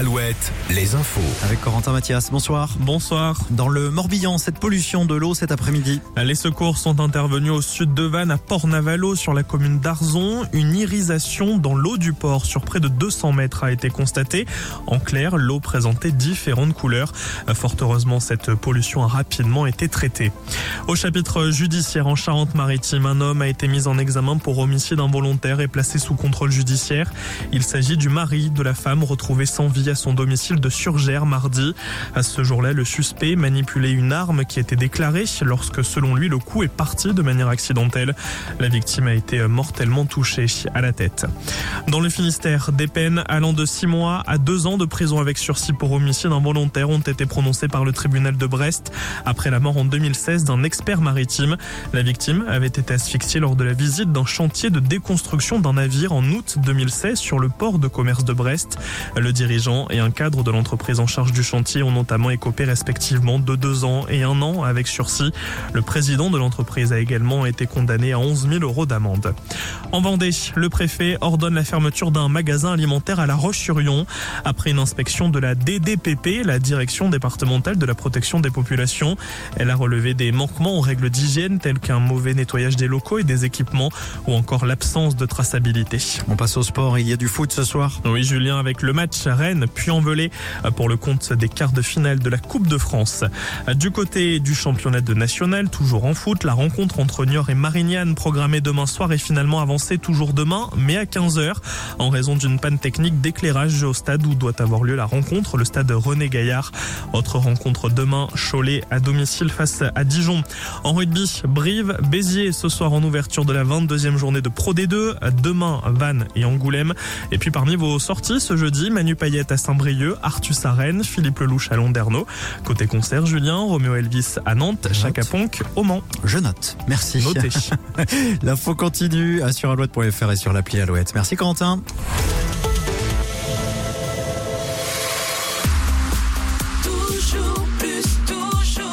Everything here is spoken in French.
Alouette, les infos. Avec Corentin Mathias, bonsoir. Bonsoir. Dans le Morbihan, cette pollution de l'eau cet après-midi. Les secours sont intervenus au sud de Vannes, à Port-Navalo, sur la commune d'Arzon. Une irisation dans l'eau du port sur près de 200 mètres a été constatée. En clair, l'eau présentait différentes couleurs. Fort heureusement, cette pollution a rapidement été traitée. Au chapitre judiciaire en Charente-Maritime, un homme a été mis en examen pour homicide involontaire et placé sous contrôle judiciaire. Il s'agit du mari de la femme retrouvée sans vie à son domicile de Surgère mardi. À ce jour-là, le suspect manipulait une arme qui était déclarée lorsque, selon lui, le coup est parti de manière accidentelle. La victime a été mortellement touchée à la tête. Dans le Finistère, des peines allant de 6 mois à 2 ans de prison avec sursis pour homicide involontaire ont été prononcées par le tribunal de Brest après la mort en 2016 d'un expert maritime. La victime avait été asphyxiée lors de la visite d'un chantier de déconstruction d'un navire en août 2016 sur le port de commerce de Brest. Le dirigeant et un cadre de l'entreprise en charge du chantier ont notamment écopé respectivement de deux ans et un an avec sursis. Le président de l'entreprise a également été condamné à 11 000 euros d'amende. En Vendée, le préfet ordonne la fermeture d'un magasin alimentaire à La Roche-sur-Yon après une inspection de la DDPP, la direction départementale de la protection des populations. Elle a relevé des manquements aux règles d'hygiène tels qu'un mauvais nettoyage des locaux et des équipements ou encore l'absence de traçabilité. On passe au sport, il y a du foot ce soir. Oui, Julien, avec le match Rennes puis envolé pour le compte des quarts de finale de la Coupe de France. Du côté du championnat de national, toujours en foot, la rencontre entre Niort et Marignane programmée demain soir est finalement avancée toujours demain, mais à 15h, en raison d'une panne technique d'éclairage au stade où doit avoir lieu la rencontre, le stade René Gaillard. Autre rencontre demain, Cholet à domicile face à Dijon. En rugby, Brive, Béziers ce soir en ouverture de la 22e journée de Pro D2. Demain, Vannes et Angoulême. Et puis parmi vos sorties ce jeudi, Manu Payet à Saint-Brieuc, Artus à Rennes, Philippe Lelouch à Londerno. Côté concert, Julien, Roméo Elvis à Nantes, Chaka Ponk au Mans. Je note. Merci. Notez. L'info continue sur alouette.fr et sur l'appli Alouette. Merci Quentin.